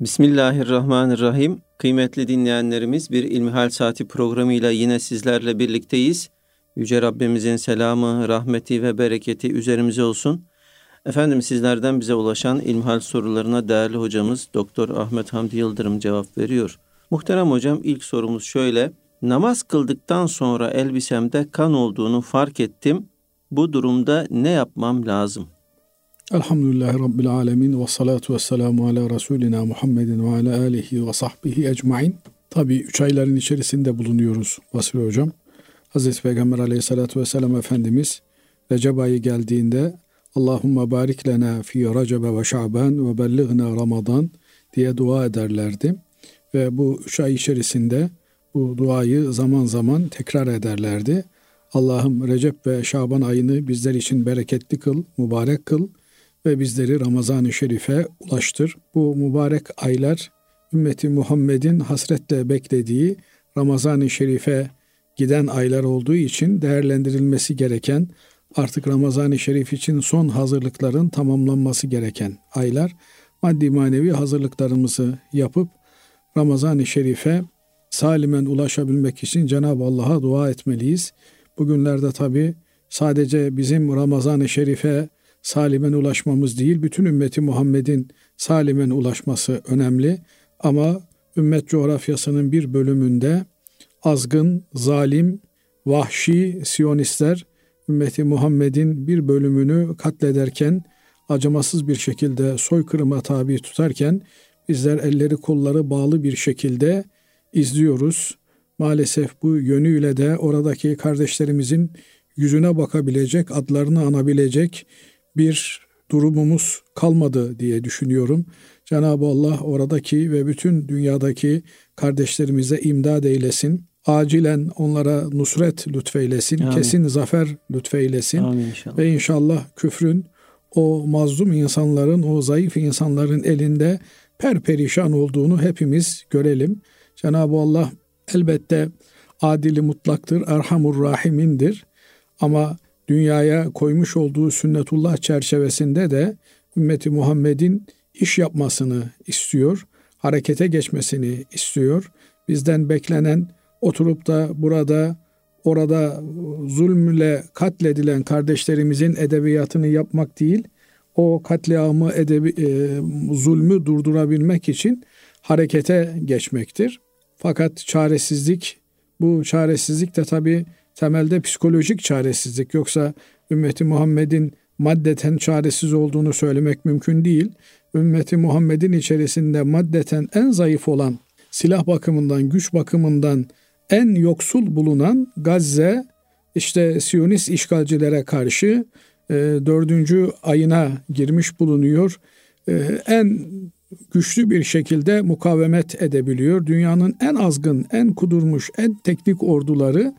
Bismillahirrahmanirrahim. Kıymetli dinleyenlerimiz bir İlmihal Saati programıyla yine sizlerle birlikteyiz. Yüce Rabbimizin selamı, rahmeti ve bereketi üzerimize olsun. Efendim sizlerden bize ulaşan ilmihal sorularına değerli hocamız Doktor Ahmet Hamdi Yıldırım cevap veriyor. Muhterem hocam ilk sorumuz şöyle. Namaz kıldıktan sonra elbisemde kan olduğunu fark ettim. Bu durumda ne yapmam lazım? Elhamdülillahi Rabbil Alemin ve salatu ve selamu ala Resulina Muhammedin ve ala alihi ve sahbihi ecmain. Tabi üç ayların içerisinde bulunuyoruz Basri Hocam. Hazreti Peygamber aleyhissalatu vesselam Efendimiz Recep ayı geldiğinde Allahümme barik lena fi Recebe ve Şaban ve bellighna Ramazan diye dua ederlerdi. Ve bu üç ay içerisinde bu duayı zaman zaman tekrar ederlerdi. Allah'ım Recep ve Şaban ayını bizler için bereketli kıl, mübarek kıl ve bizleri Ramazan-ı Şerif'e ulaştır. Bu mübarek aylar ümmeti Muhammed'in hasretle beklediği Ramazan-ı Şerif'e giden aylar olduğu için değerlendirilmesi gereken, artık Ramazan-ı Şerif için son hazırlıkların tamamlanması gereken aylar. Maddi manevi hazırlıklarımızı yapıp Ramazan-ı Şerif'e salimen ulaşabilmek için Cenab-ı Allah'a dua etmeliyiz. Bugünlerde tabi sadece bizim Ramazan-ı Şerif'e salimen ulaşmamız değil, bütün ümmeti Muhammed'in salimen ulaşması önemli. Ama ümmet coğrafyasının bir bölümünde azgın, zalim, vahşi Siyonistler ümmeti Muhammed'in bir bölümünü katlederken, acımasız bir şekilde soykırıma tabi tutarken bizler elleri kolları bağlı bir şekilde izliyoruz. Maalesef bu yönüyle de oradaki kardeşlerimizin yüzüne bakabilecek, adlarını anabilecek bir durumumuz kalmadı diye düşünüyorum. Cenab-ı Allah oradaki ve bütün dünyadaki kardeşlerimize imdad eylesin. Acilen onlara nusret lütfeylesin. Amin. Kesin zafer lütfeylesin. Amin inşallah. Ve inşallah küfrün o mazlum insanların, o zayıf insanların elinde perperişan olduğunu hepimiz görelim. Cenab-ı Allah elbette adili mutlaktır, erhamur rahimindir. Ama dünyaya koymuş olduğu sünnetullah çerçevesinde de ümmeti Muhammed'in iş yapmasını istiyor, harekete geçmesini istiyor. Bizden beklenen oturup da burada orada zulmüyle katledilen kardeşlerimizin edebiyatını yapmak değil, o katliamı edebi, e, zulmü durdurabilmek için harekete geçmektir. Fakat çaresizlik, bu çaresizlik de tabi temelde psikolojik çaresizlik. Yoksa ümmeti Muhammed'in maddeten çaresiz olduğunu söylemek mümkün değil. Ümmeti Muhammed'in içerisinde maddeten en zayıf olan, silah bakımından, güç bakımından en yoksul bulunan Gazze, işte Siyonist işgalcilere karşı e, dördüncü ayına girmiş bulunuyor. E, en güçlü bir şekilde mukavemet edebiliyor. Dünyanın en azgın, en kudurmuş, en teknik orduları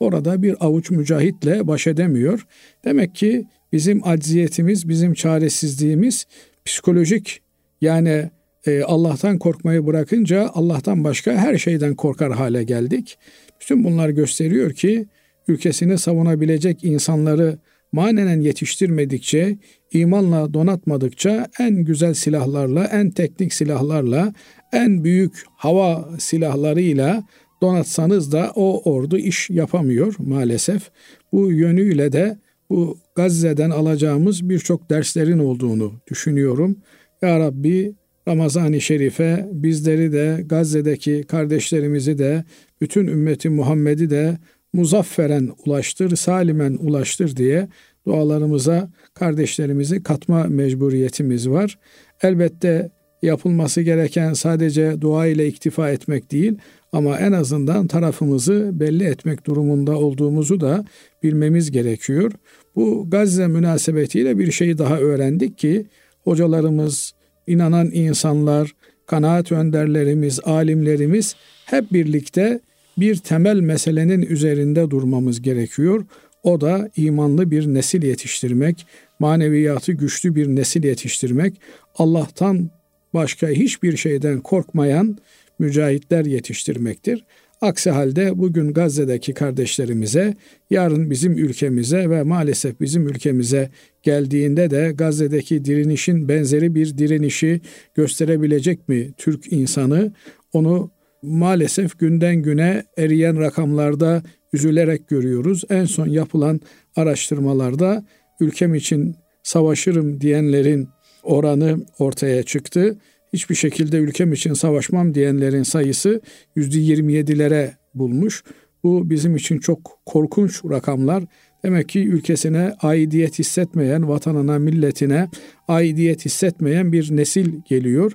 orada bir avuç mücahitle baş edemiyor. Demek ki bizim acziyetimiz, bizim çaresizliğimiz psikolojik yani e, Allah'tan korkmayı bırakınca Allah'tan başka her şeyden korkar hale geldik. Bütün bunlar gösteriyor ki ülkesini savunabilecek insanları manenen yetiştirmedikçe, imanla donatmadıkça en güzel silahlarla, en teknik silahlarla, en büyük hava silahlarıyla donatsanız da o ordu iş yapamıyor maalesef. Bu yönüyle de bu Gazze'den alacağımız birçok derslerin olduğunu düşünüyorum. Ya Rabbi Ramazan-ı Şerif'e bizleri de Gazze'deki kardeşlerimizi de bütün ümmeti Muhammed'i de muzafferen ulaştır, salimen ulaştır diye dualarımıza kardeşlerimizi katma mecburiyetimiz var. Elbette yapılması gereken sadece dua ile iktifa etmek değil ama en azından tarafımızı belli etmek durumunda olduğumuzu da bilmemiz gerekiyor. Bu Gazze münasebetiyle bir şey daha öğrendik ki hocalarımız, inanan insanlar, kanaat önderlerimiz, alimlerimiz hep birlikte bir temel meselenin üzerinde durmamız gerekiyor. O da imanlı bir nesil yetiştirmek, maneviyatı güçlü bir nesil yetiştirmek, Allah'tan başka hiçbir şeyden korkmayan mücahitler yetiştirmektir. Aksi halde bugün Gazze'deki kardeşlerimize, yarın bizim ülkemize ve maalesef bizim ülkemize geldiğinde de Gazze'deki direnişin benzeri bir direnişi gösterebilecek mi Türk insanı? Onu maalesef günden güne eriyen rakamlarda üzülerek görüyoruz. En son yapılan araştırmalarda ülkem için savaşırım diyenlerin oranı ortaya çıktı. Hiçbir şekilde ülkem için savaşmam diyenlerin sayısı %27'lere bulmuş. Bu bizim için çok korkunç rakamlar. Demek ki ülkesine aidiyet hissetmeyen, vatanına, milletine aidiyet hissetmeyen bir nesil geliyor.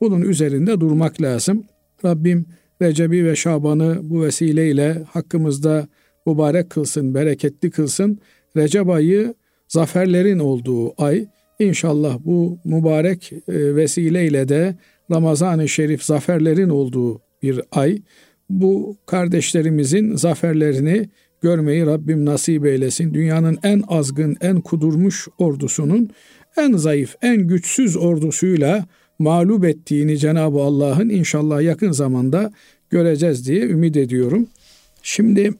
Bunun üzerinde durmak lazım. Rabbim Recep'i ve Şaban'ı bu vesileyle hakkımızda mübarek kılsın, bereketli kılsın. Recep ayı zaferlerin olduğu ay. İnşallah bu mübarek e, vesileyle de Ramazan-ı Şerif zaferlerin olduğu bir ay. Bu kardeşlerimizin zaferlerini görmeyi Rabbim nasip eylesin. Dünyanın en azgın, en kudurmuş ordusunun en zayıf, en güçsüz ordusuyla mağlup ettiğini Cenab-ı Allah'ın inşallah yakın zamanda göreceğiz diye ümit ediyorum. Şimdi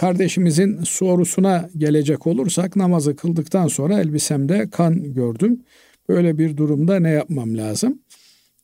kardeşimizin sorusuna gelecek olursak namazı kıldıktan sonra elbisemde kan gördüm. Böyle bir durumda ne yapmam lazım?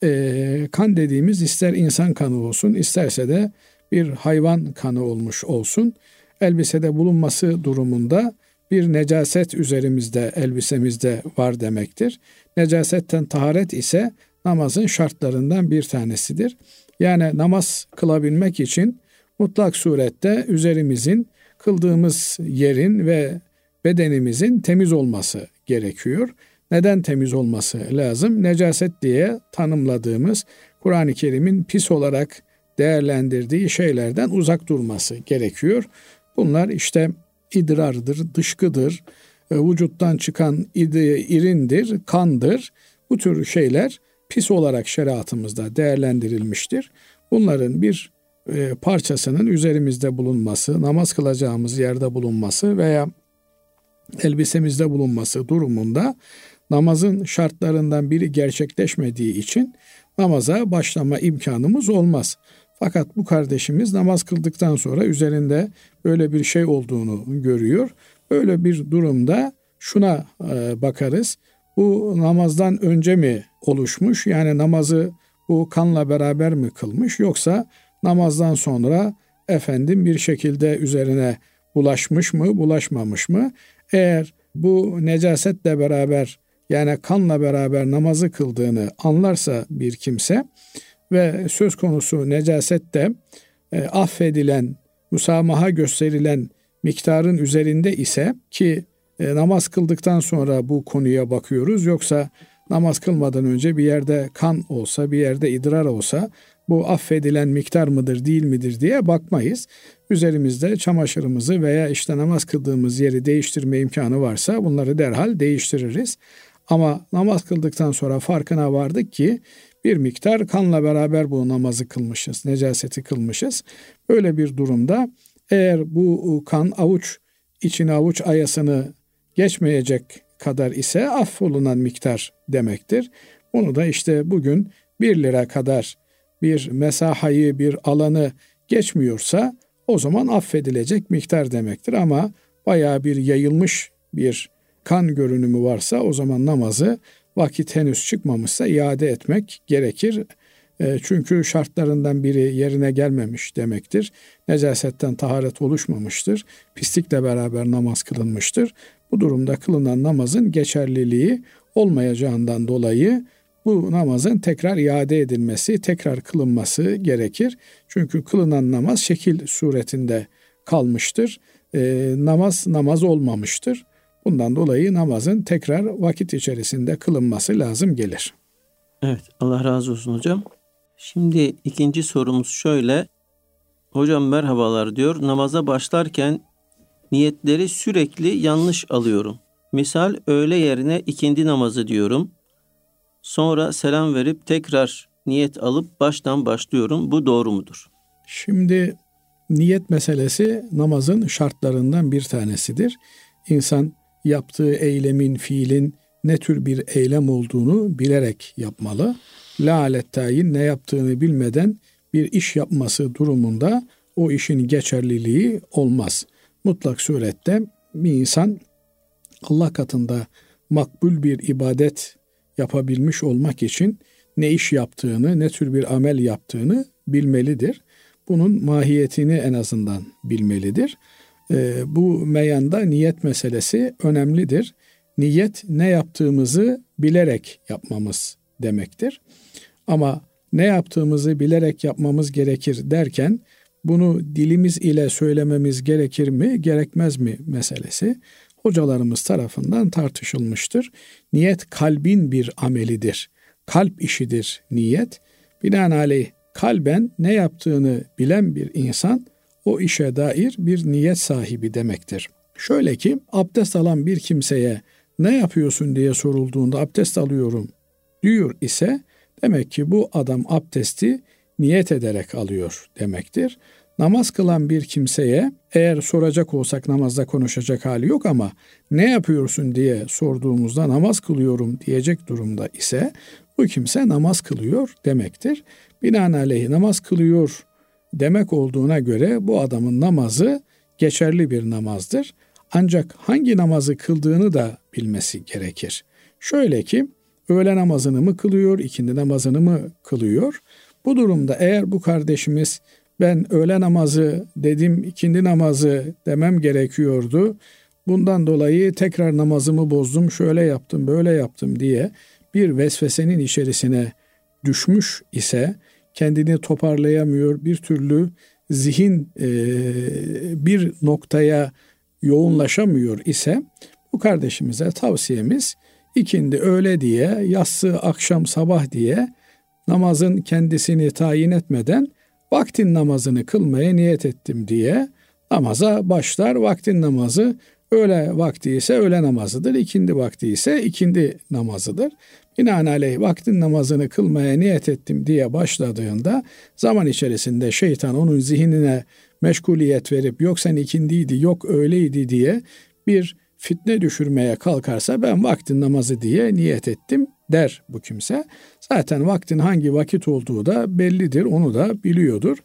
Ee, kan dediğimiz ister insan kanı olsun isterse de bir hayvan kanı olmuş olsun. Elbisede bulunması durumunda bir necaset üzerimizde, elbisemizde var demektir. Necasetten taharet ise namazın şartlarından bir tanesidir. Yani namaz kılabilmek için mutlak surette üzerimizin kıldığımız yerin ve bedenimizin temiz olması gerekiyor. Neden temiz olması lazım? Necaset diye tanımladığımız Kur'an-ı Kerim'in pis olarak değerlendirdiği şeylerden uzak durması gerekiyor. Bunlar işte idrardır, dışkıdır, e, vücuttan çıkan irindir, kandır. Bu tür şeyler pis olarak şeriatımızda değerlendirilmiştir. Bunların bir e, parçasının üzerimizde bulunması, namaz kılacağımız yerde bulunması veya elbisemizde bulunması durumunda namazın şartlarından biri gerçekleşmediği için namaza başlama imkanımız olmaz. Fakat bu kardeşimiz namaz kıldıktan sonra üzerinde böyle bir şey olduğunu görüyor. Böyle bir durumda şuna e, bakarız. Bu namazdan önce mi oluşmuş? Yani namazı bu kanla beraber mi kılmış yoksa namazdan sonra efendim bir şekilde üzerine bulaşmış mı, bulaşmamış mı? Eğer bu necasetle beraber yani kanla beraber namazı kıldığını anlarsa bir kimse ve söz konusu necasette e, affedilen, musamaha gösterilen miktarın üzerinde ise ki e, namaz kıldıktan sonra bu konuya bakıyoruz. Yoksa namaz kılmadan önce bir yerde kan olsa, bir yerde idrar olsa bu affedilen miktar mıdır değil midir diye bakmayız. Üzerimizde çamaşırımızı veya işte namaz kıldığımız yeri değiştirme imkanı varsa bunları derhal değiştiririz. Ama namaz kıldıktan sonra farkına vardık ki bir miktar kanla beraber bu namazı kılmışız, necaseti kılmışız. Böyle bir durumda eğer bu kan avuç içine avuç ayasını geçmeyecek kadar ise affolunan miktar demektir. Bunu da işte bugün 1 lira kadar bir mesahayı, bir alanı geçmiyorsa o zaman affedilecek miktar demektir. Ama bayağı bir yayılmış bir kan görünümü varsa o zaman namazı vakit henüz çıkmamışsa iade etmek gerekir. E, çünkü şartlarından biri yerine gelmemiş demektir. Necasetten taharet oluşmamıştır. Pislikle beraber namaz kılınmıştır. Bu durumda kılınan namazın geçerliliği olmayacağından dolayı bu namazın tekrar iade edilmesi, tekrar kılınması gerekir. Çünkü kılınan namaz şekil suretinde kalmıştır. E, namaz namaz olmamıştır. Bundan dolayı namazın tekrar vakit içerisinde kılınması lazım gelir. Evet Allah razı olsun hocam. Şimdi ikinci sorumuz şöyle. Hocam merhabalar diyor. Namaza başlarken niyetleri sürekli yanlış alıyorum. Misal öğle yerine ikindi namazı diyorum. Sonra selam verip tekrar niyet alıp baştan başlıyorum. Bu doğru mudur? Şimdi niyet meselesi namazın şartlarından bir tanesidir. İnsan yaptığı eylemin, fiilin ne tür bir eylem olduğunu bilerek yapmalı. La tayin ne yaptığını bilmeden bir iş yapması durumunda o işin geçerliliği olmaz. Mutlak surette bir insan Allah katında makbul bir ibadet yapabilmiş olmak için ne iş yaptığını, ne tür bir amel yaptığını bilmelidir. Bunun mahiyetini en azından bilmelidir. E, bu meyanda niyet meselesi önemlidir. Niyet ne yaptığımızı bilerek yapmamız demektir. Ama ne yaptığımızı bilerek yapmamız gerekir derken bunu dilimiz ile söylememiz gerekir mi, gerekmez mi meselesi hocalarımız tarafından tartışılmıştır. Niyet kalbin bir amelidir. Kalp işidir niyet. Binaenaleyh kalben ne yaptığını bilen bir insan o işe dair bir niyet sahibi demektir. Şöyle ki abdest alan bir kimseye ne yapıyorsun diye sorulduğunda abdest alıyorum diyor ise demek ki bu adam abdesti niyet ederek alıyor demektir. Namaz kılan bir kimseye eğer soracak olsak namazda konuşacak hali yok ama ne yapıyorsun diye sorduğumuzda namaz kılıyorum diyecek durumda ise bu kimse namaz kılıyor demektir. Binaenaleyh namaz kılıyor demek olduğuna göre bu adamın namazı geçerli bir namazdır. Ancak hangi namazı kıldığını da bilmesi gerekir. Şöyle ki öğle namazını mı kılıyor, ikindi namazını mı kılıyor? Bu durumda eğer bu kardeşimiz ben öğle namazı dedim, ikindi namazı demem gerekiyordu. Bundan dolayı tekrar namazımı bozdum, şöyle yaptım, böyle yaptım diye bir vesvesenin içerisine düşmüş ise kendini toparlayamıyor, bir türlü zihin e, bir noktaya yoğunlaşamıyor ise bu kardeşimize tavsiyemiz ikindi öğle diye, yassı akşam sabah diye namazın kendisini tayin etmeden vaktin namazını kılmaya niyet ettim diye namaza başlar. Vaktin namazı öğle vakti ise öğle namazıdır. ikindi vakti ise ikindi namazıdır. Binaenaleyh vaktin namazını kılmaya niyet ettim diye başladığında zaman içerisinde şeytan onun zihnine meşguliyet verip yok sen ikindiydi yok öyleydi diye bir fitne düşürmeye kalkarsa ben vaktin namazı diye niyet ettim der bu kimse. Zaten vaktin hangi vakit olduğu da bellidir, onu da biliyordur.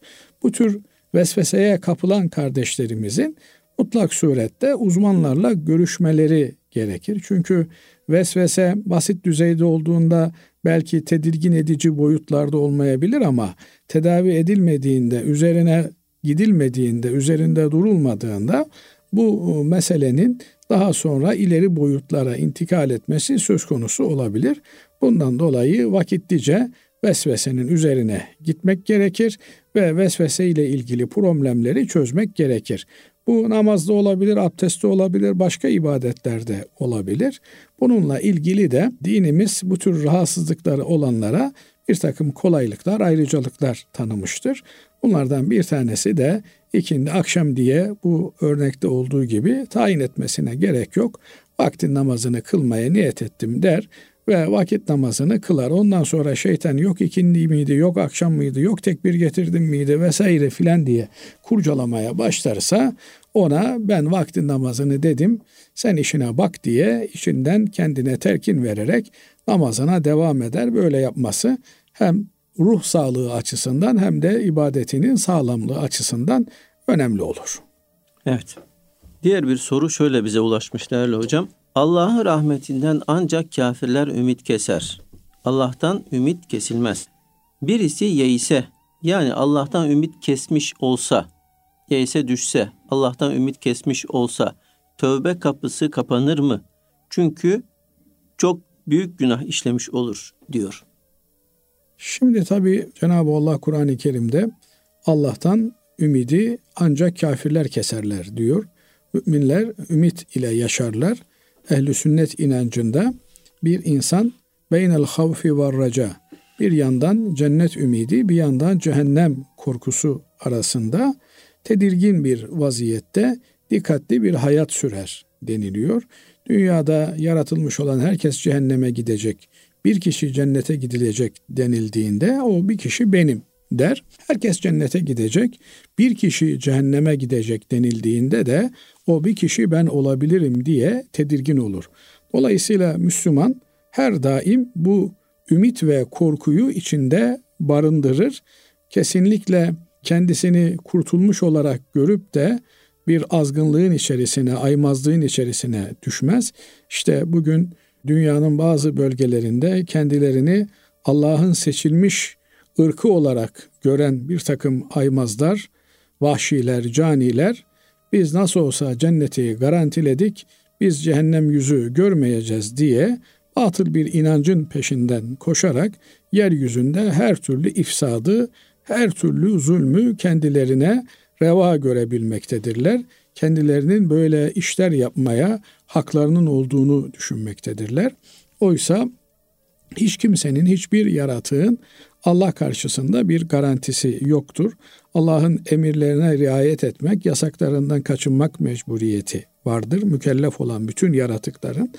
Bu tür vesveseye kapılan kardeşlerimizin mutlak surette uzmanlarla görüşmeleri gerekir. Çünkü vesvese basit düzeyde olduğunda belki tedirgin edici boyutlarda olmayabilir ama tedavi edilmediğinde, üzerine gidilmediğinde, üzerinde durulmadığında bu meselenin daha sonra ileri boyutlara intikal etmesi söz konusu olabilir. Bundan dolayı vakitlice vesvesenin üzerine gitmek gerekir ve vesvese ile ilgili problemleri çözmek gerekir. Bu namazda olabilir, abdestte olabilir, başka ibadetlerde olabilir. Bununla ilgili de dinimiz bu tür rahatsızlıkları olanlara bir takım kolaylıklar, ayrıcalıklar tanımıştır. Bunlardan bir tanesi de ikindi akşam diye bu örnekte olduğu gibi tayin etmesine gerek yok. Vaktin namazını kılmaya niyet ettim der ve vakit namazını kılar. Ondan sonra şeytan yok ikindi miydi, yok akşam mıydı, yok tekbir getirdim miydi vesaire filan diye kurcalamaya başlarsa ona ben vaktin namazını dedim sen işine bak diye işinden kendine terkin vererek namazına devam eder. Böyle yapması hem ruh sağlığı açısından hem de ibadetinin sağlamlığı açısından önemli olur. Evet. Diğer bir soru şöyle bize ulaşmış değerli hocam. Allah'ın rahmetinden ancak kafirler ümit keser. Allah'tan ümit kesilmez. Birisi yeise yani Allah'tan ümit kesmiş olsa, yeise düşse, Allah'tan ümit kesmiş olsa tövbe kapısı kapanır mı? Çünkü çok büyük günah işlemiş olur diyor. Şimdi tabi Cenab-ı Allah Kur'an-ı Kerim'de Allah'tan ümidi ancak kafirler keserler diyor. Müminler ümit ile yaşarlar. Ehli sünnet inancında bir insan beynel havfi ve raca bir yandan cennet ümidi bir yandan cehennem korkusu arasında tedirgin bir vaziyette dikkatli bir hayat sürer deniliyor. Dünyada yaratılmış olan herkes cehenneme gidecek bir kişi cennete gidilecek denildiğinde o bir kişi benim der. Herkes cennete gidecek. Bir kişi cehenneme gidecek denildiğinde de o bir kişi ben olabilirim diye tedirgin olur. Dolayısıyla Müslüman her daim bu ümit ve korkuyu içinde barındırır. Kesinlikle kendisini kurtulmuş olarak görüp de bir azgınlığın içerisine, aymazlığın içerisine düşmez. İşte bugün dünyanın bazı bölgelerinde kendilerini Allah'ın seçilmiş ırkı olarak gören bir takım aymazlar, vahşiler, caniler biz nasıl olsa cenneti garantiledik, biz cehennem yüzü görmeyeceğiz diye batıl bir inancın peşinden koşarak yeryüzünde her türlü ifsadı, her türlü zulmü kendilerine reva görebilmektedirler. Kendilerinin böyle işler yapmaya haklarının olduğunu düşünmektedirler. Oysa hiç kimsenin, hiçbir yaratığın Allah karşısında bir garantisi yoktur. Allah'ın emirlerine riayet etmek, yasaklarından kaçınmak mecburiyeti vardır. Mükellef olan bütün yaratıkların.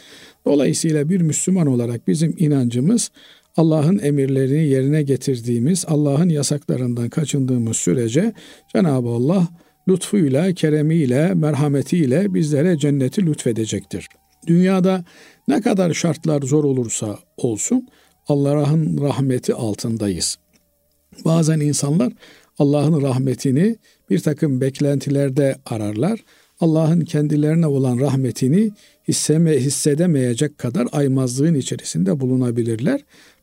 Dolayısıyla bir Müslüman olarak bizim inancımız Allah'ın emirlerini yerine getirdiğimiz, Allah'ın yasaklarından kaçındığımız sürece Cenab-ı Allah lütfuyla, keremiyle, merhametiyle bizlere cenneti lütfedecektir. Dünyada ne kadar şartlar zor olursa olsun Allah'ın rahmeti altındayız. Bazen insanlar Allah'ın rahmetini bir takım beklentilerde ararlar. Allah'ın kendilerine olan rahmetini hisseme, hissedemeyecek kadar aymazlığın içerisinde bulunabilirler.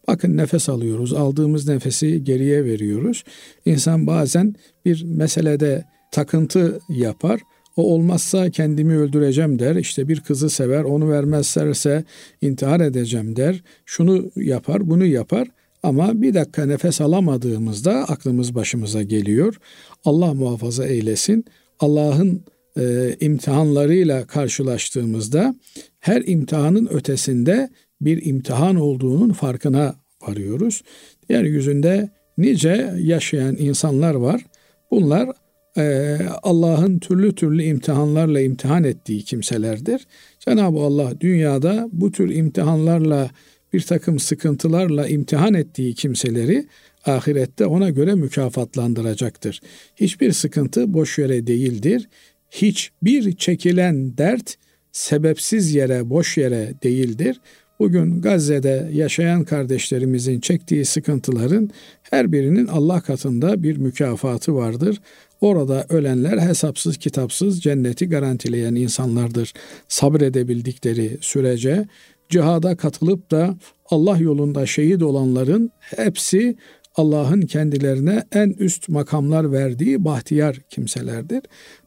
Bakın nefes alıyoruz, aldığımız nefesi geriye veriyoruz. İnsan bazen bir meselede takıntı yapar. O olmazsa kendimi öldüreceğim der. İşte bir kızı sever, onu vermezlerse intihar edeceğim der. Şunu yapar, bunu yapar. Ama bir dakika nefes alamadığımızda aklımız başımıza geliyor. Allah muhafaza eylesin. Allah'ın e, imtihanlarıyla karşılaştığımızda her imtihanın ötesinde bir imtihan olduğunun farkına varıyoruz. Yeryüzünde nice yaşayan insanlar var. Bunlar e, Allah'ın türlü türlü imtihanlarla imtihan ettiği kimselerdir. Cenab-ı Allah dünyada bu tür imtihanlarla bir takım sıkıntılarla imtihan ettiği kimseleri ahirette ona göre mükafatlandıracaktır. Hiçbir sıkıntı boş yere değildir. Hiçbir çekilen dert sebepsiz yere, boş yere değildir. Bugün Gazze'de yaşayan kardeşlerimizin çektiği sıkıntıların her birinin Allah katında bir mükafatı vardır. Orada ölenler hesapsız kitapsız cenneti garantileyen insanlardır. Sabredebildikleri sürece cihada katılıp da Allah yolunda şehit olanların hepsi Allah'ın kendilerine en üst makamlar verdiği bahtiyar kimselerdir.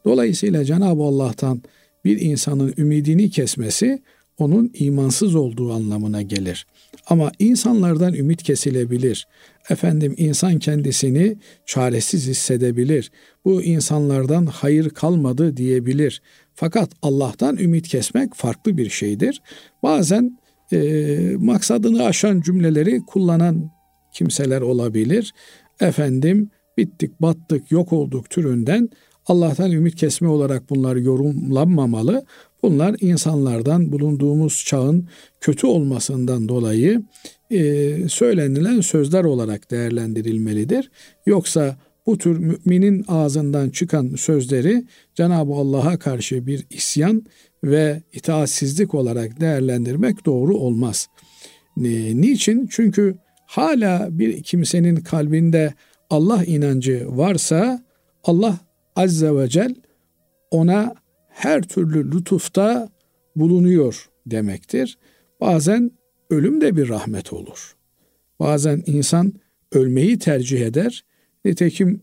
Dolayısıyla Cenab-ı Allah'tan bir insanın ümidini kesmesi onun imansız olduğu anlamına gelir. Ama insanlardan ümit kesilebilir. Efendim insan kendisini çaresiz hissedebilir. Bu insanlardan hayır kalmadı diyebilir. Fakat Allah'tan ümit kesmek farklı bir şeydir. Bazen e, maksadını aşan cümleleri kullanan kimseler olabilir. Efendim bittik, battık, yok olduk türünden Allah'tan ümit kesme olarak bunlar yorumlanmamalı. Bunlar insanlardan bulunduğumuz çağın kötü olmasından dolayı e, söylenilen sözler olarak değerlendirilmelidir. Yoksa bu tür müminin ağzından çıkan sözleri Cenab-ı Allah'a karşı bir isyan ve itaatsizlik olarak değerlendirmek doğru olmaz. E, niçin? Çünkü hala bir kimsenin kalbinde Allah inancı varsa Allah Azze ve Celle ona her türlü lütufta bulunuyor demektir. Bazen ölüm de bir rahmet olur. Bazen insan ölmeyi tercih eder. Nitekim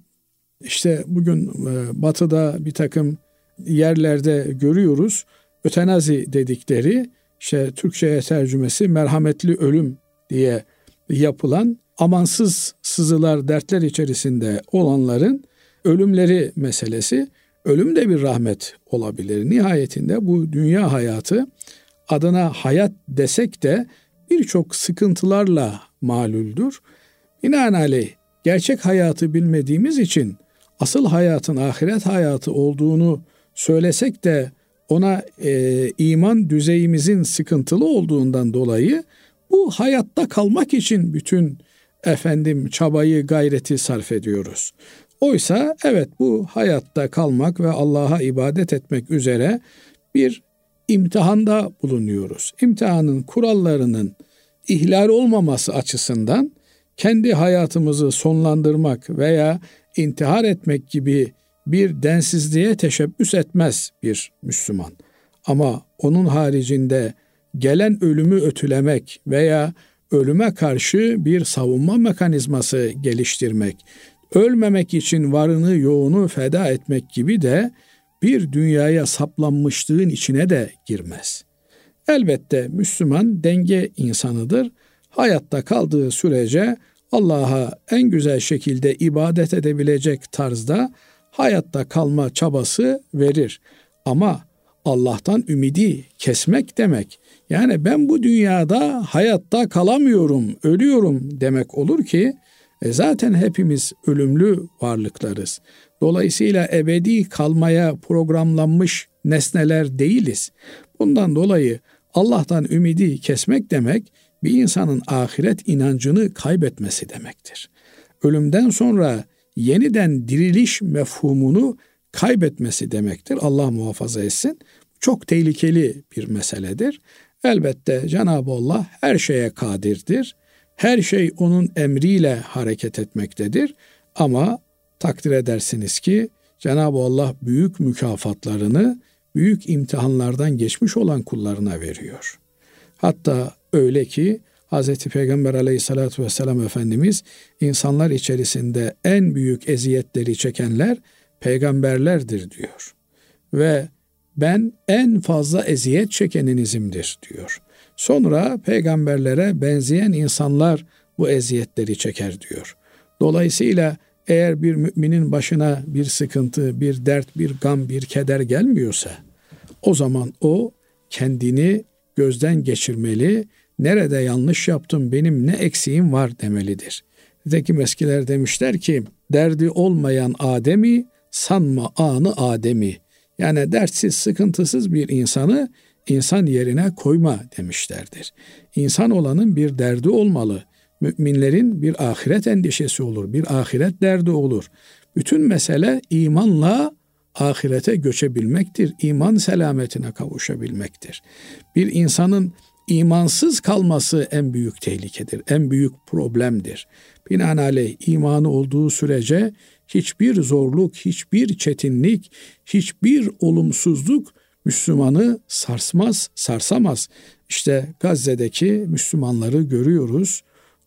işte bugün e, batıda bir takım yerlerde görüyoruz. Ötenazi dedikleri işte Türkçe'ye tercümesi merhametli ölüm diye yapılan amansız sızılar, dertler içerisinde olanların ölümleri meselesi ölüm de bir rahmet olabilir. Nihayetinde bu dünya hayatı adına hayat desek de birçok sıkıntılarla malüldür. Binaenaleyh gerçek hayatı bilmediğimiz için asıl hayatın ahiret hayatı olduğunu söylesek de ona e, iman düzeyimizin sıkıntılı olduğundan dolayı bu hayatta kalmak için bütün efendim çabayı gayreti sarf ediyoruz. Oysa evet bu hayatta kalmak ve Allah'a ibadet etmek üzere bir imtihanda bulunuyoruz. İmtihanın kurallarının ihlal olmaması açısından kendi hayatımızı sonlandırmak veya intihar etmek gibi bir densizliğe teşebbüs etmez bir Müslüman. Ama onun haricinde gelen ölümü ötülemek veya ölüme karşı bir savunma mekanizması geliştirmek, ölmemek için varını yoğunu feda etmek gibi de bir dünyaya saplanmışlığın içine de girmez. Elbette Müslüman denge insanıdır. Hayatta kaldığı sürece Allah'a en güzel şekilde ibadet edebilecek tarzda hayatta kalma çabası verir. Ama Allah'tan ümidi kesmek demek. Yani ben bu dünyada hayatta kalamıyorum, ölüyorum demek olur ki e zaten hepimiz ölümlü varlıklarız. Dolayısıyla ebedi kalmaya programlanmış nesneler değiliz. Bundan dolayı Allah'tan ümidi kesmek demek bir insanın ahiret inancını kaybetmesi demektir. Ölümden sonra yeniden diriliş mefhumunu kaybetmesi demektir. Allah muhafaza etsin. Çok tehlikeli bir meseledir. Elbette Cenab-ı Allah her şeye kadirdir. Her şey onun emriyle hareket etmektedir. Ama takdir edersiniz ki Cenab-ı Allah büyük mükafatlarını büyük imtihanlardan geçmiş olan kullarına veriyor. Hatta öyle ki Hz. Peygamber aleyhissalatü vesselam Efendimiz insanlar içerisinde en büyük eziyetleri çekenler peygamberlerdir diyor. Ve ben en fazla eziyet çekeninizimdir diyor. Sonra peygamberlere benzeyen insanlar bu eziyetleri çeker diyor. Dolayısıyla eğer bir müminin başına bir sıkıntı, bir dert, bir gam, bir keder gelmiyorsa o zaman o kendini gözden geçirmeli, nerede yanlış yaptım, benim ne eksiğim var demelidir. Nitekim eskiler demişler ki, derdi olmayan Adem'i, sanma anı Adem'i. Yani dertsiz, sıkıntısız bir insanı insan yerine koyma demişlerdir. İnsan olanın bir derdi olmalı. Müminlerin bir ahiret endişesi olur, bir ahiret derdi olur. Bütün mesele imanla ahirete göçebilmektir. İman selametine kavuşabilmektir. Bir insanın imansız kalması en büyük tehlikedir, en büyük problemdir. Binaenaleyh imanı olduğu sürece hiçbir zorluk, hiçbir çetinlik, hiçbir olumsuzluk Müslümanı sarsmaz, sarsamaz. İşte Gazze'deki Müslümanları görüyoruz.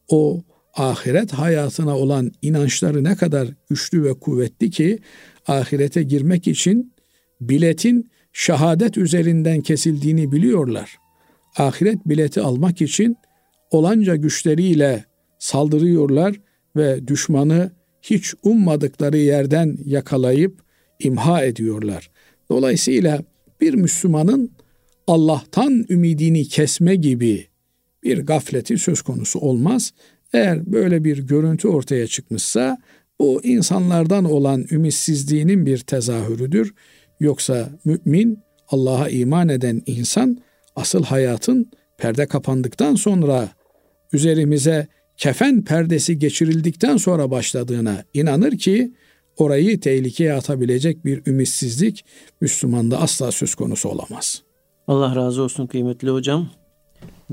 O ahiret hayatına olan inançları ne kadar güçlü ve kuvvetli ki ahirete girmek için biletin şehadet üzerinden kesildiğini biliyorlar. Ahiret bileti almak için olanca güçleriyle saldırıyorlar ve düşmanı hiç ummadıkları yerden yakalayıp imha ediyorlar. Dolayısıyla bir Müslümanın Allah'tan ümidini kesme gibi bir gafleti söz konusu olmaz. Eğer böyle bir görüntü ortaya çıkmışsa bu insanlardan olan ümitsizliğinin bir tezahürüdür. Yoksa mümin, Allah'a iman eden insan asıl hayatın perde kapandıktan sonra üzerimize kefen perdesi geçirildikten sonra başladığına inanır ki orayı tehlikeye atabilecek bir ümitsizlik Müslümanda asla söz konusu olamaz. Allah razı olsun kıymetli hocam.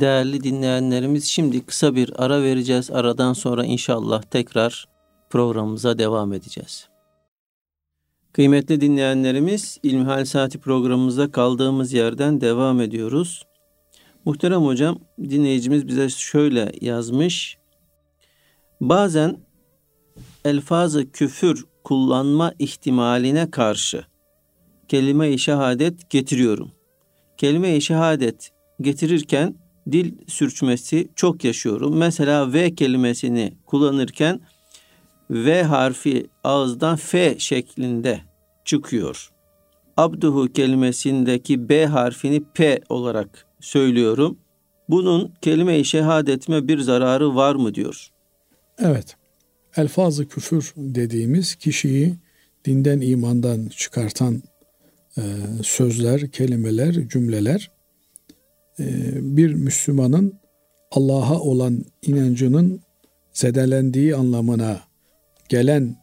Değerli dinleyenlerimiz şimdi kısa bir ara vereceğiz. Aradan sonra inşallah tekrar programımıza devam edeceğiz. Kıymetli dinleyenlerimiz İlmihal Saati programımızda kaldığımız yerden devam ediyoruz. Muhterem hocam dinleyicimiz bize şöyle yazmış. Bazen elfazı küfür kullanma ihtimaline karşı kelime-i şehadet getiriyorum. Kelime-i şehadet getirirken dil sürçmesi çok yaşıyorum. Mesela V kelimesini kullanırken V harfi ağızdan F şeklinde çıkıyor. Abduhu kelimesindeki B harfini P olarak söylüyorum. Bunun kelime-i şehadetime bir zararı var mı diyor. Evet. Elfazı küfür dediğimiz kişiyi dinden imandan çıkartan e, sözler, kelimeler, cümleler e, bir Müslümanın Allah'a olan inancının zedelendiği anlamına gelen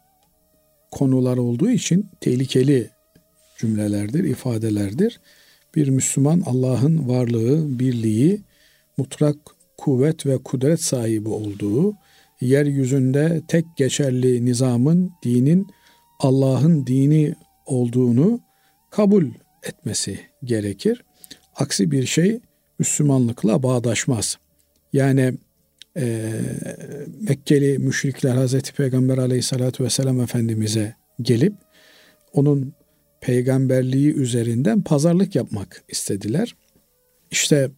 konular olduğu için tehlikeli cümlelerdir, ifadelerdir. Bir Müslüman Allah'ın varlığı, birliği, mutlak kuvvet ve kudret sahibi olduğu, yeryüzünde tek geçerli nizamın, dinin Allah'ın dini olduğunu kabul etmesi gerekir. Aksi bir şey Müslümanlıkla bağdaşmaz. Yani e, Mekkeli müşrikler Hazreti Peygamber aleyhissalatü vesselam Efendimiz'e gelip onun peygamberliği üzerinden pazarlık yapmak istediler. İşte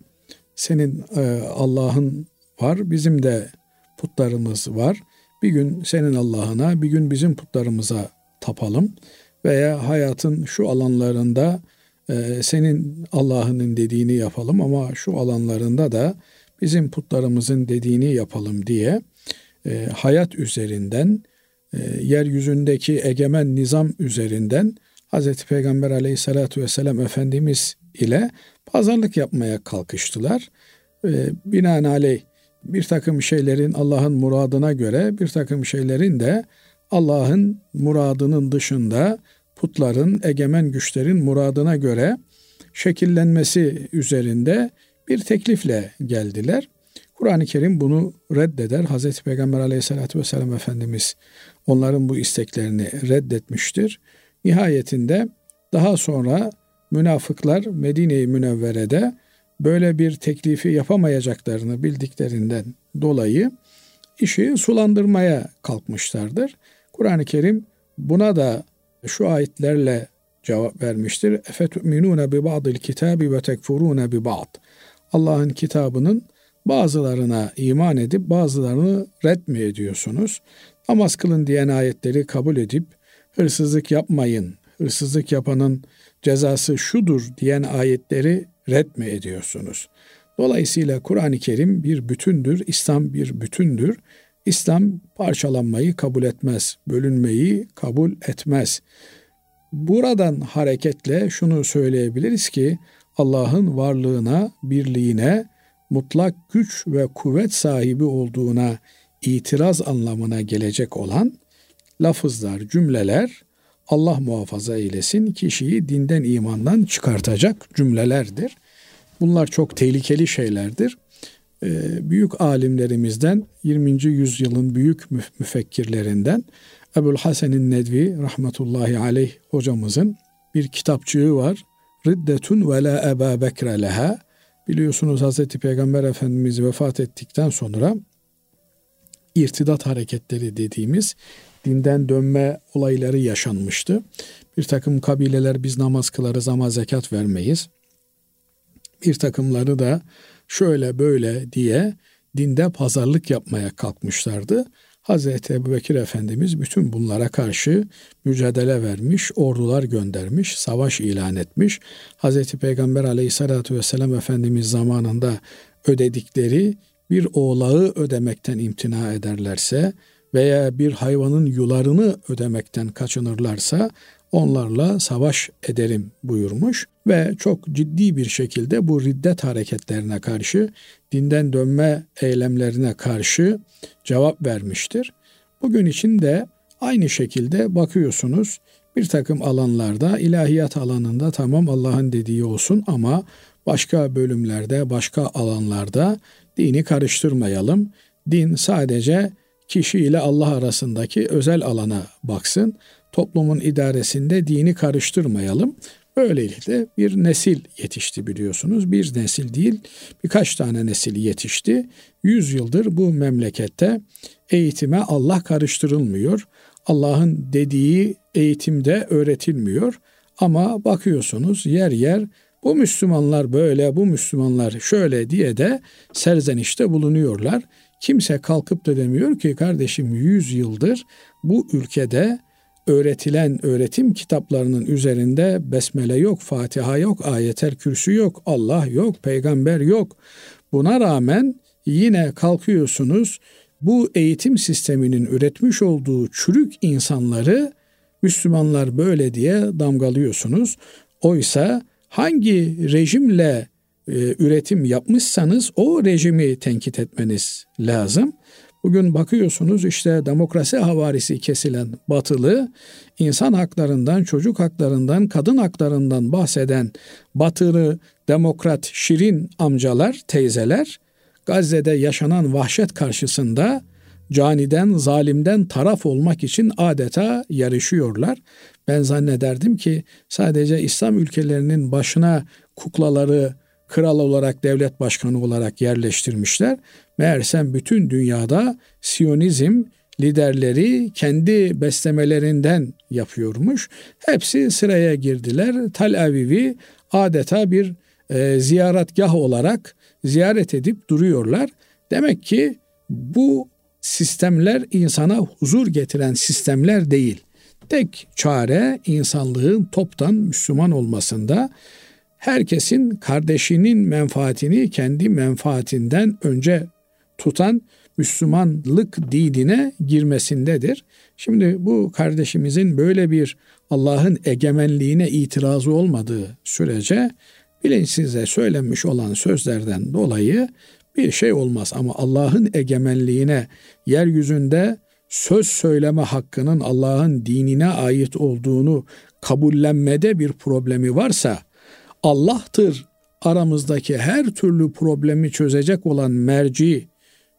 senin e, Allah'ın var, bizim de putlarımız var. Bir gün senin Allah'ına, bir gün bizim putlarımıza tapalım veya hayatın şu alanlarında e, senin Allah'ının dediğini yapalım ama şu alanlarında da bizim putlarımızın dediğini yapalım diye e, hayat üzerinden, e, yeryüzündeki egemen nizam üzerinden Hz. Peygamber aleyhissalatü vesselam Efendimiz ile pazarlık yapmaya kalkıştılar. E, binaenaleyh bir takım şeylerin Allah'ın muradına göre bir takım şeylerin de Allah'ın muradının dışında putların, egemen güçlerin muradına göre şekillenmesi üzerinde bir teklifle geldiler. Kur'an-ı Kerim bunu reddeder. Hz. Peygamber aleyhissalatü vesselam Efendimiz onların bu isteklerini reddetmiştir. Nihayetinde daha sonra münafıklar Medine-i Münevvere'de böyle bir teklifi yapamayacaklarını bildiklerinden dolayı işi sulandırmaya kalkmışlardır. Kur'an-ı Kerim buna da şu ayetlerle cevap vermiştir. Efetu'minune bi ba'dil kitabi ve tekfurune bi ba'd. Allah'ın kitabının bazılarına iman edip bazılarını red mi ediyorsunuz? Namaz kılın diyen ayetleri kabul edip hırsızlık yapmayın, hırsızlık yapanın cezası şudur diyen ayetleri red mi ediyorsunuz? Dolayısıyla Kur'an-ı Kerim bir bütündür, İslam bir bütündür. İslam parçalanmayı kabul etmez, bölünmeyi kabul etmez. Buradan hareketle şunu söyleyebiliriz ki Allah'ın varlığına, birliğine, mutlak güç ve kuvvet sahibi olduğuna itiraz anlamına gelecek olan lafızlar, cümleler Allah muhafaza eylesin kişiyi dinden imandan çıkartacak cümlelerdir. Bunlar çok tehlikeli şeylerdir. Ee, büyük alimlerimizden 20. yüzyılın büyük müfekkirlerinden Ebul Hasen'in Nedvi rahmetullahi aleyh hocamızın bir kitapçığı var. Riddetun ve la Eba Bekre leha. Biliyorsunuz Hazreti Peygamber Efendimiz vefat ettikten sonra irtidat hareketleri dediğimiz dinden dönme olayları yaşanmıştı. Bir takım kabileler biz namaz kılarız ama zekat vermeyiz. Bir takımları da şöyle böyle diye dinde pazarlık yapmaya kalkmışlardı. Hazreti Ebu Bekir Efendimiz bütün bunlara karşı mücadele vermiş, ordular göndermiş, savaş ilan etmiş. Hazreti Peygamber aleyhissalatü vesselam Efendimiz zamanında ödedikleri bir oğlağı ödemekten imtina ederlerse veya bir hayvanın yularını ödemekten kaçınırlarsa onlarla savaş ederim buyurmuş ve çok ciddi bir şekilde bu riddet hareketlerine karşı dinden dönme eylemlerine karşı cevap vermiştir. Bugün için de aynı şekilde bakıyorsunuz bir takım alanlarda ilahiyat alanında tamam Allah'ın dediği olsun ama başka bölümlerde başka alanlarda dini karıştırmayalım. Din sadece kişi ile Allah arasındaki özel alana baksın. Toplumun idaresinde dini karıştırmayalım. Böylelikle bir nesil yetişti biliyorsunuz. Bir nesil değil birkaç tane nesil yetişti. Yüz yıldır bu memlekette eğitime Allah karıştırılmıyor. Allah'ın dediği eğitimde öğretilmiyor. Ama bakıyorsunuz yer yer bu Müslümanlar böyle, bu Müslümanlar şöyle diye de serzenişte bulunuyorlar. Kimse kalkıp da demiyor ki kardeşim 100 yıldır bu ülkede öğretilen öğretim kitaplarının üzerinde besmele yok, Fatiha yok, ayetel kürsü yok, Allah yok, peygamber yok. Buna rağmen yine kalkıyorsunuz bu eğitim sisteminin üretmiş olduğu çürük insanları Müslümanlar böyle diye damgalıyorsunuz. Oysa hangi rejimle e, üretim yapmışsanız o rejimi tenkit etmeniz lazım. Bugün bakıyorsunuz işte demokrasi havarisi kesilen batılı insan haklarından, çocuk haklarından, kadın haklarından bahseden batılı demokrat şirin amcalar, teyzeler Gazze'de yaşanan vahşet karşısında caniden, zalimden taraf olmak için adeta yarışıyorlar. Ben zannederdim ki sadece İslam ülkelerinin başına kuklaları kral olarak, devlet başkanı olarak yerleştirmişler. Meğersem bütün dünyada Siyonizm liderleri kendi beslemelerinden yapıyormuş. Hepsi sıraya girdiler. Tel Aviv'i adeta bir e, ziyaretgah olarak ziyaret edip duruyorlar. Demek ki bu sistemler insana huzur getiren sistemler değil. Tek çare insanlığın toptan Müslüman olmasında herkesin kardeşinin menfaatini kendi menfaatinden önce tutan Müslümanlık dinine girmesindedir. Şimdi bu kardeşimizin böyle bir Allah'ın egemenliğine itirazı olmadığı sürece bilinçsizce söylenmiş olan sözlerden dolayı bir şey olmaz. Ama Allah'ın egemenliğine yeryüzünde söz söyleme hakkının Allah'ın dinine ait olduğunu kabullenmede bir problemi varsa Allah'tır aramızdaki her türlü problemi çözecek olan merci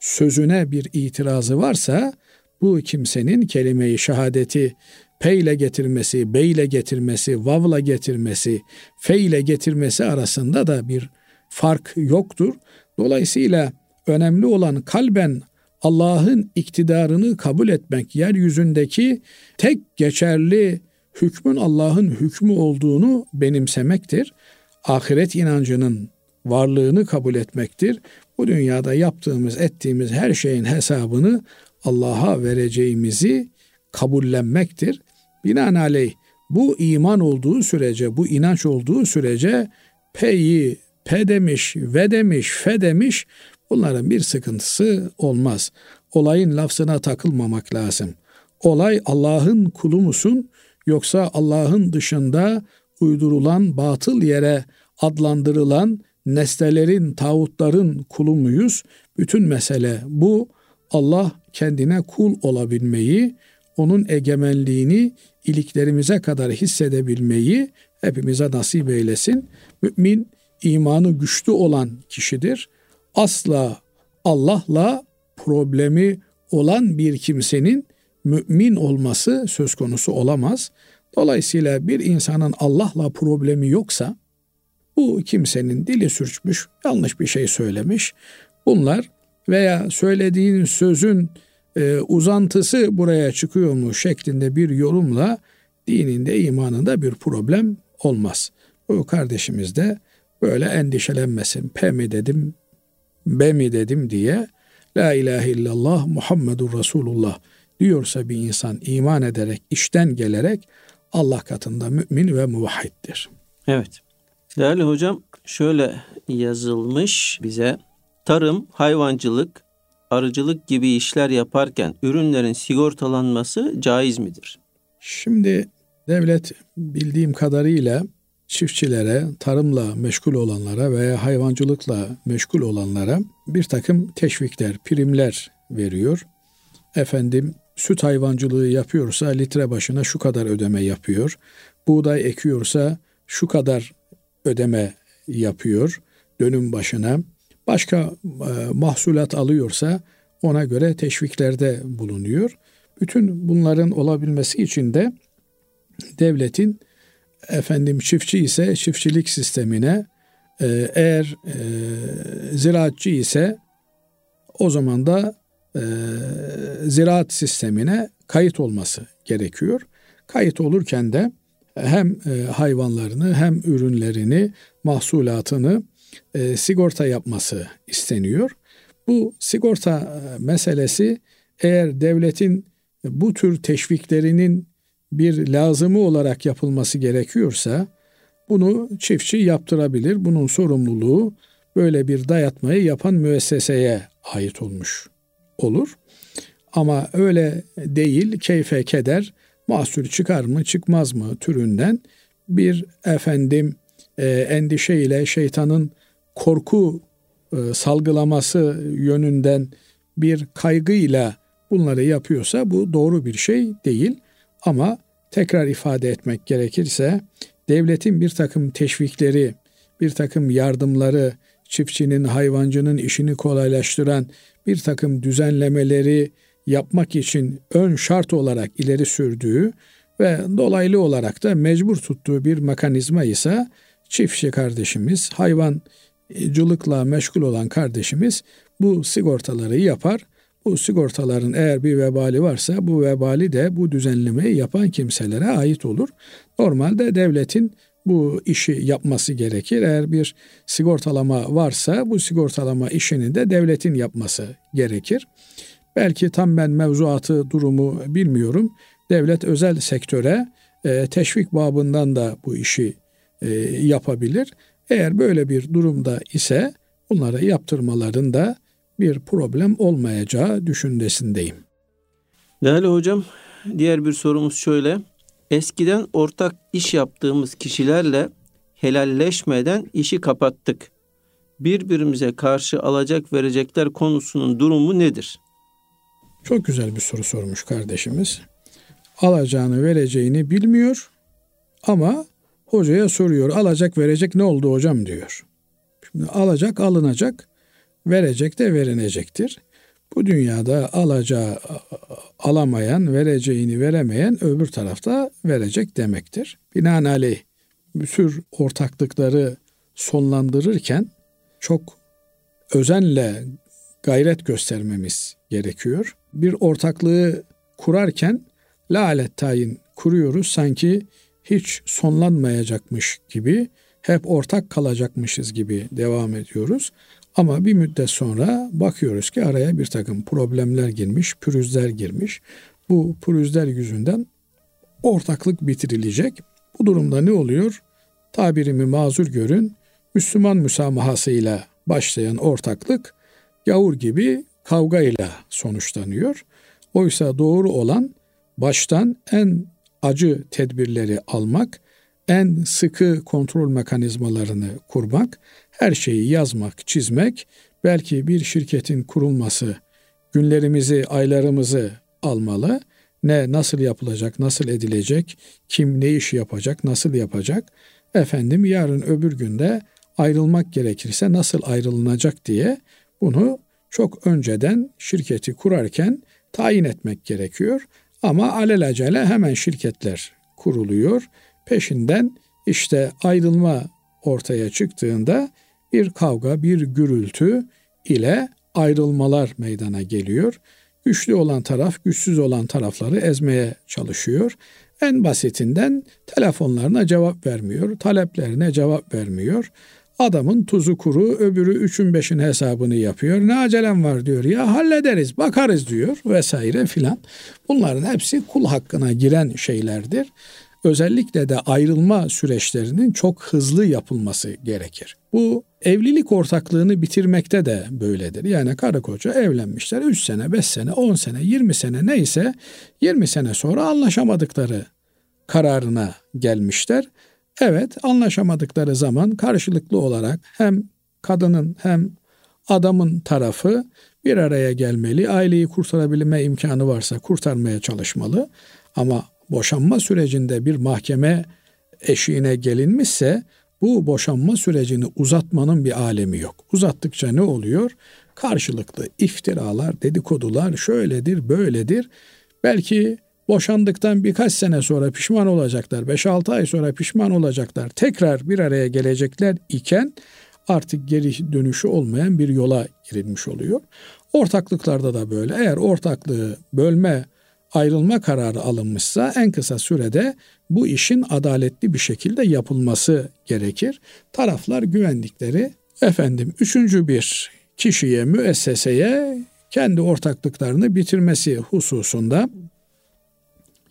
sözüne bir itirazı varsa bu kimsenin kelime-i şehadeti peyle getirmesi, beyle getirmesi, vavla getirmesi, feyle getirmesi arasında da bir fark yoktur. Dolayısıyla önemli olan kalben Allah'ın iktidarını kabul etmek, yeryüzündeki tek geçerli hükmün Allah'ın hükmü olduğunu benimsemektir. Ahiret inancının varlığını kabul etmektir. Bu dünyada yaptığımız, ettiğimiz her şeyin hesabını Allah'a vereceğimizi kabullenmektir. Binaenaleyh bu iman olduğu sürece, bu inanç olduğu sürece peyi, pe demiş, ve demiş, fe demiş bunların bir sıkıntısı olmaz. Olayın lafzına takılmamak lazım. Olay Allah'ın kulu musun yoksa Allah'ın dışında uydurulan batıl yere adlandırılan nesnelerin, tağutların kulu muyuz? Bütün mesele bu. Allah kendine kul olabilmeyi, onun egemenliğini iliklerimize kadar hissedebilmeyi hepimize nasip eylesin. Mümin imanı güçlü olan kişidir. Asla Allah'la problemi olan bir kimsenin mümin olması söz konusu olamaz. Dolayısıyla bir insanın Allah'la problemi yoksa bu kimsenin dili sürçmüş, yanlış bir şey söylemiş. Bunlar veya söylediğin sözün e, uzantısı buraya çıkıyor mu şeklinde bir yorumla dininde, imanında bir problem olmaz. Bu kardeşimiz de böyle endişelenmesin. P mi dedim, B mi dedim diye La ilahe illallah Muhammedur Resulullah diyorsa bir insan iman ederek, işten gelerek Allah katında mümin ve muvahhiddir. Evet. Değerli hocam şöyle yazılmış bize. Tarım, hayvancılık, arıcılık gibi işler yaparken ürünlerin sigortalanması caiz midir? Şimdi devlet bildiğim kadarıyla çiftçilere, tarımla meşgul olanlara veya hayvancılıkla meşgul olanlara bir takım teşvikler, primler veriyor. Efendim süt hayvancılığı yapıyorsa litre başına şu kadar ödeme yapıyor. Buğday ekiyorsa şu kadar ödeme yapıyor dönüm başına. Başka e, mahsulat alıyorsa ona göre teşviklerde bulunuyor. Bütün bunların olabilmesi için de devletin efendim çiftçi ise çiftçilik sistemine e, eğer e, ziraatçı ise o zaman da e, ziraat sistemine kayıt olması gerekiyor. Kayıt olurken de hem e, hayvanlarını hem ürünlerini, mahsulatını e, sigorta yapması isteniyor. Bu sigorta e, meselesi eğer devletin bu tür teşviklerinin bir lazımı olarak yapılması gerekiyorsa bunu çiftçi yaptırabilir. Bunun sorumluluğu böyle bir dayatmayı yapan müesseseye ait olmuş olur. Ama öyle değil, keyfe keder, mahsul çıkar mı çıkmaz mı türünden bir efendim e, endişeyle şeytanın korku e, salgılaması yönünden bir kaygıyla bunları yapıyorsa bu doğru bir şey değil. Ama tekrar ifade etmek gerekirse devletin bir takım teşvikleri, bir takım yardımları, çiftçinin, hayvancının işini kolaylaştıran bir takım düzenlemeleri yapmak için ön şart olarak ileri sürdüğü ve dolaylı olarak da mecbur tuttuğu bir mekanizma ise çiftçi kardeşimiz, hayvancılıkla meşgul olan kardeşimiz bu sigortaları yapar. Bu sigortaların eğer bir vebali varsa bu vebali de bu düzenlemeyi yapan kimselere ait olur. Normalde devletin bu işi yapması gerekir. Eğer bir sigortalama varsa bu sigortalama işini de devletin yapması gerekir. Belki tam ben mevzuatı durumu bilmiyorum. Devlet özel sektöre e, teşvik babından da bu işi e, yapabilir. Eğer böyle bir durumda ise bunları yaptırmalarında bir problem olmayacağı düşüncesindeyim. Değerli hocam, diğer bir sorumuz şöyle. Eskiden ortak iş yaptığımız kişilerle helalleşmeden işi kapattık. Birbirimize karşı alacak verecekler konusunun durumu nedir? Çok güzel bir soru sormuş kardeşimiz. Alacağını vereceğini bilmiyor ama hocaya soruyor. Alacak verecek ne oldu hocam diyor. Şimdi alacak alınacak, verecek de verilecektir. Bu dünyada alacağı alamayan, vereceğini veremeyen öbür tarafta verecek demektir. Binaenaleyh bu tür ortaklıkları sonlandırırken çok özenle gayret göstermemiz gerekiyor. Bir ortaklığı kurarken lalet tayin kuruyoruz sanki hiç sonlanmayacakmış gibi hep ortak kalacakmışız gibi devam ediyoruz. Ama bir müddet sonra bakıyoruz ki araya bir takım problemler girmiş, pürüzler girmiş. Bu pürüzler yüzünden ortaklık bitirilecek. Bu durumda ne oluyor? Tabirimi mazur görün. Müslüman müsamahasıyla başlayan ortaklık gavur gibi kavgayla sonuçlanıyor. Oysa doğru olan baştan en acı tedbirleri almak, en sıkı kontrol mekanizmalarını kurmak, her şeyi yazmak, çizmek, belki bir şirketin kurulması günlerimizi, aylarımızı almalı. Ne nasıl yapılacak, nasıl edilecek, kim ne iş yapacak, nasıl yapacak. Efendim yarın öbür günde ayrılmak gerekirse nasıl ayrılınacak diye bunu çok önceden şirketi kurarken tayin etmek gerekiyor. Ama alelacele hemen şirketler kuruluyor. Peşinden işte ayrılma ortaya çıktığında bir kavga, bir gürültü ile ayrılmalar meydana geliyor. Güçlü olan taraf güçsüz olan tarafları ezmeye çalışıyor. En basitinden telefonlarına cevap vermiyor, taleplerine cevap vermiyor. Adamın tuzu kuru, öbürü üçün beşin hesabını yapıyor. Ne acelem var diyor ya hallederiz, bakarız diyor vesaire filan. Bunların hepsi kul hakkına giren şeylerdir özellikle de ayrılma süreçlerinin çok hızlı yapılması gerekir. Bu evlilik ortaklığını bitirmekte de böyledir. Yani karı koca evlenmişler 3 sene, 5 sene, 10 sene, 20 sene neyse 20 sene sonra anlaşamadıkları kararına gelmişler. Evet anlaşamadıkları zaman karşılıklı olarak hem kadının hem adamın tarafı bir araya gelmeli. Aileyi kurtarabilme imkanı varsa kurtarmaya çalışmalı. Ama boşanma sürecinde bir mahkeme eşiğine gelinmişse bu boşanma sürecini uzatmanın bir alemi yok. Uzattıkça ne oluyor? Karşılıklı iftiralar, dedikodular şöyledir, böyledir. Belki boşandıktan birkaç sene sonra pişman olacaklar, 5-6 ay sonra pişman olacaklar. Tekrar bir araya gelecekler iken artık geri dönüşü olmayan bir yola girilmiş oluyor. Ortaklıklarda da böyle. Eğer ortaklığı bölme ayrılma kararı alınmışsa en kısa sürede bu işin adaletli bir şekilde yapılması gerekir. Taraflar güvendikleri efendim üçüncü bir kişiye, müesseseye kendi ortaklıklarını bitirmesi hususunda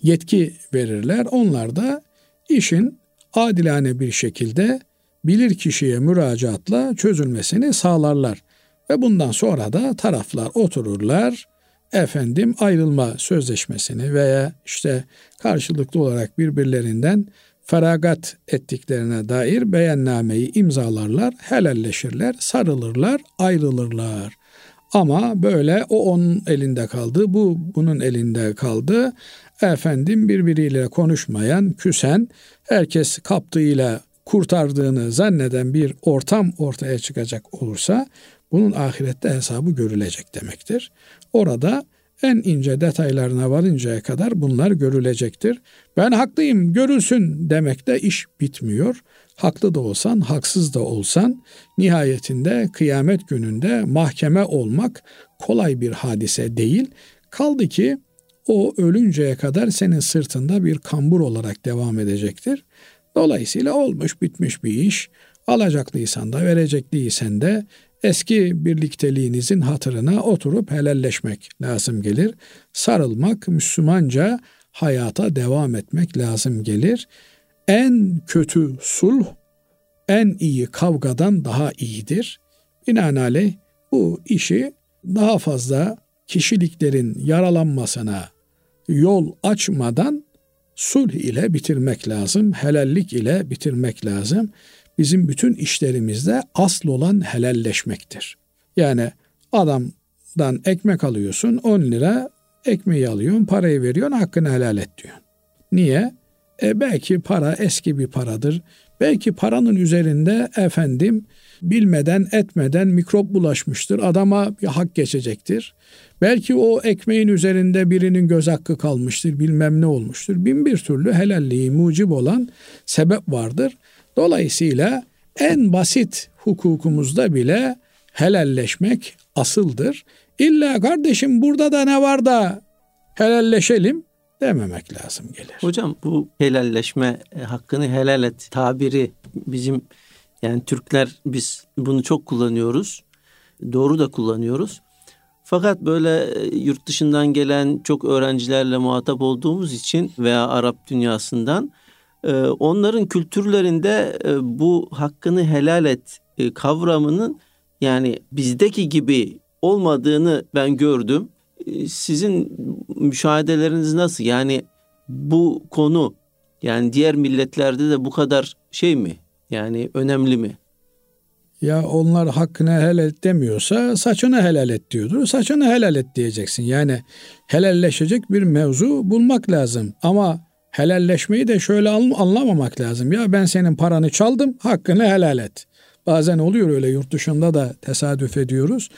yetki verirler. Onlar da işin adilane bir şekilde bilir kişiye müracaatla çözülmesini sağlarlar. Ve bundan sonra da taraflar otururlar, efendim ayrılma sözleşmesini veya işte karşılıklı olarak birbirlerinden feragat ettiklerine dair beyannameyi imzalarlar, helalleşirler, sarılırlar, ayrılırlar. Ama böyle o onun elinde kaldı, bu bunun elinde kaldı. Efendim birbiriyle konuşmayan, küsen, herkes kaptığıyla kurtardığını zanneden bir ortam ortaya çıkacak olursa bunun ahirette hesabı görülecek demektir. Orada en ince detaylarına varıncaya kadar bunlar görülecektir. Ben haklıyım görülsün demekte iş bitmiyor. Haklı da olsan, haksız da olsan nihayetinde kıyamet gününde mahkeme olmak kolay bir hadise değil. Kaldı ki o ölünceye kadar senin sırtında bir kambur olarak devam edecektir. Dolayısıyla olmuş bitmiş bir iş. Alacaklıysan da verecekliysen de eski birlikteliğinizin hatırına oturup helalleşmek lazım gelir. Sarılmak, Müslümanca hayata devam etmek lazım gelir. En kötü sulh, en iyi kavgadan daha iyidir. Binaenaleyh bu işi daha fazla kişiliklerin yaralanmasına yol açmadan sulh ile bitirmek lazım, helallik ile bitirmek lazım bizim bütün işlerimizde asıl olan helalleşmektir. Yani adamdan ekmek alıyorsun 10 lira ekmeği alıyorsun parayı veriyorsun hakkını helal et diyor. Niye? E belki para eski bir paradır. Belki paranın üzerinde efendim bilmeden etmeden mikrop bulaşmıştır. Adama bir hak geçecektir. Belki o ekmeğin üzerinde birinin göz hakkı kalmıştır. Bilmem ne olmuştur. Bin bir türlü helalliği mucib olan sebep vardır. Dolayısıyla en basit hukukumuzda bile helalleşmek asıldır. İlla kardeşim burada da ne var da helalleşelim dememek lazım gelir. Hocam bu helalleşme e, hakkını helal et tabiri bizim yani Türkler biz bunu çok kullanıyoruz. Doğru da kullanıyoruz. Fakat böyle e, yurt dışından gelen çok öğrencilerle muhatap olduğumuz için veya Arap dünyasından onların kültürlerinde e, bu hakkını helal et e, kavramının yani bizdeki gibi olmadığını ben gördüm. Ee, sizin müşahedeleriniz nasıl? Yani bu konu yani diğer milletlerde de bu kadar şey mi? Yani önemli mi? Ya onlar hakkını helal et demiyorsa saçını helal et diyordur. Saçını helal et diyeceksin. Yani helalleşecek bir mevzu bulmak lazım. Ama helalleşmeyi de şöyle anlamamak lazım. Ya ben senin paranı çaldım, hakkını helal et. Bazen oluyor öyle yurt dışında da tesadüf ediyoruz.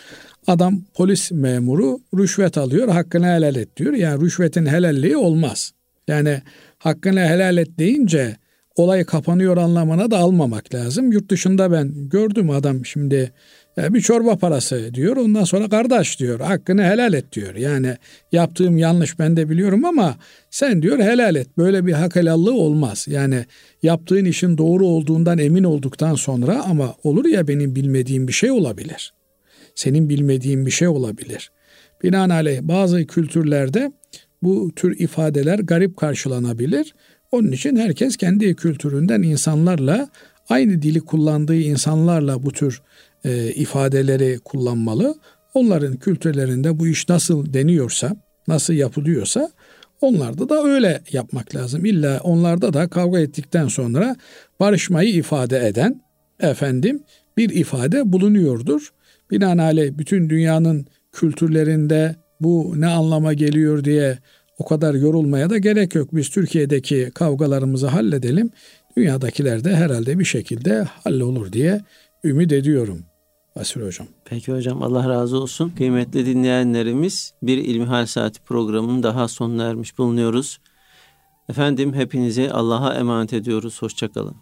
Adam polis memuru rüşvet alıyor, hakkını helal et diyor. Yani rüşvetin helalliği olmaz. Yani hakkını helal et deyince olay kapanıyor anlamına da almamak lazım. Yurt dışında ben gördüm adam şimdi bir çorba parası diyor. Ondan sonra kardeş diyor. Hakkını helal et diyor. Yani yaptığım yanlış ben de biliyorum ama sen diyor helal et. Böyle bir hak helallığı olmaz. Yani yaptığın işin doğru olduğundan emin olduktan sonra ama olur ya benim bilmediğim bir şey olabilir. Senin bilmediğin bir şey olabilir. Binaenaleyh bazı kültürlerde bu tür ifadeler garip karşılanabilir. Onun için herkes kendi kültüründen insanlarla aynı dili kullandığı insanlarla bu tür e, ifadeleri kullanmalı. Onların kültürlerinde bu iş nasıl deniyorsa, nasıl yapılıyorsa onlarda da öyle yapmak lazım. İlla onlarda da kavga ettikten sonra barışmayı ifade eden efendim bir ifade bulunuyordur. Binaenaleyh bütün dünyanın kültürlerinde bu ne anlama geliyor diye o kadar yorulmaya da gerek yok. Biz Türkiye'deki kavgalarımızı halledelim. Dünyadakiler de herhalde bir şekilde hallolur diye ümit ediyorum. Basri Hocam. Peki hocam Allah razı olsun. Kıymetli dinleyenlerimiz bir İlmihal Saati programının daha sonuna ermiş bulunuyoruz. Efendim hepinizi Allah'a emanet ediyoruz. Hoşçakalın.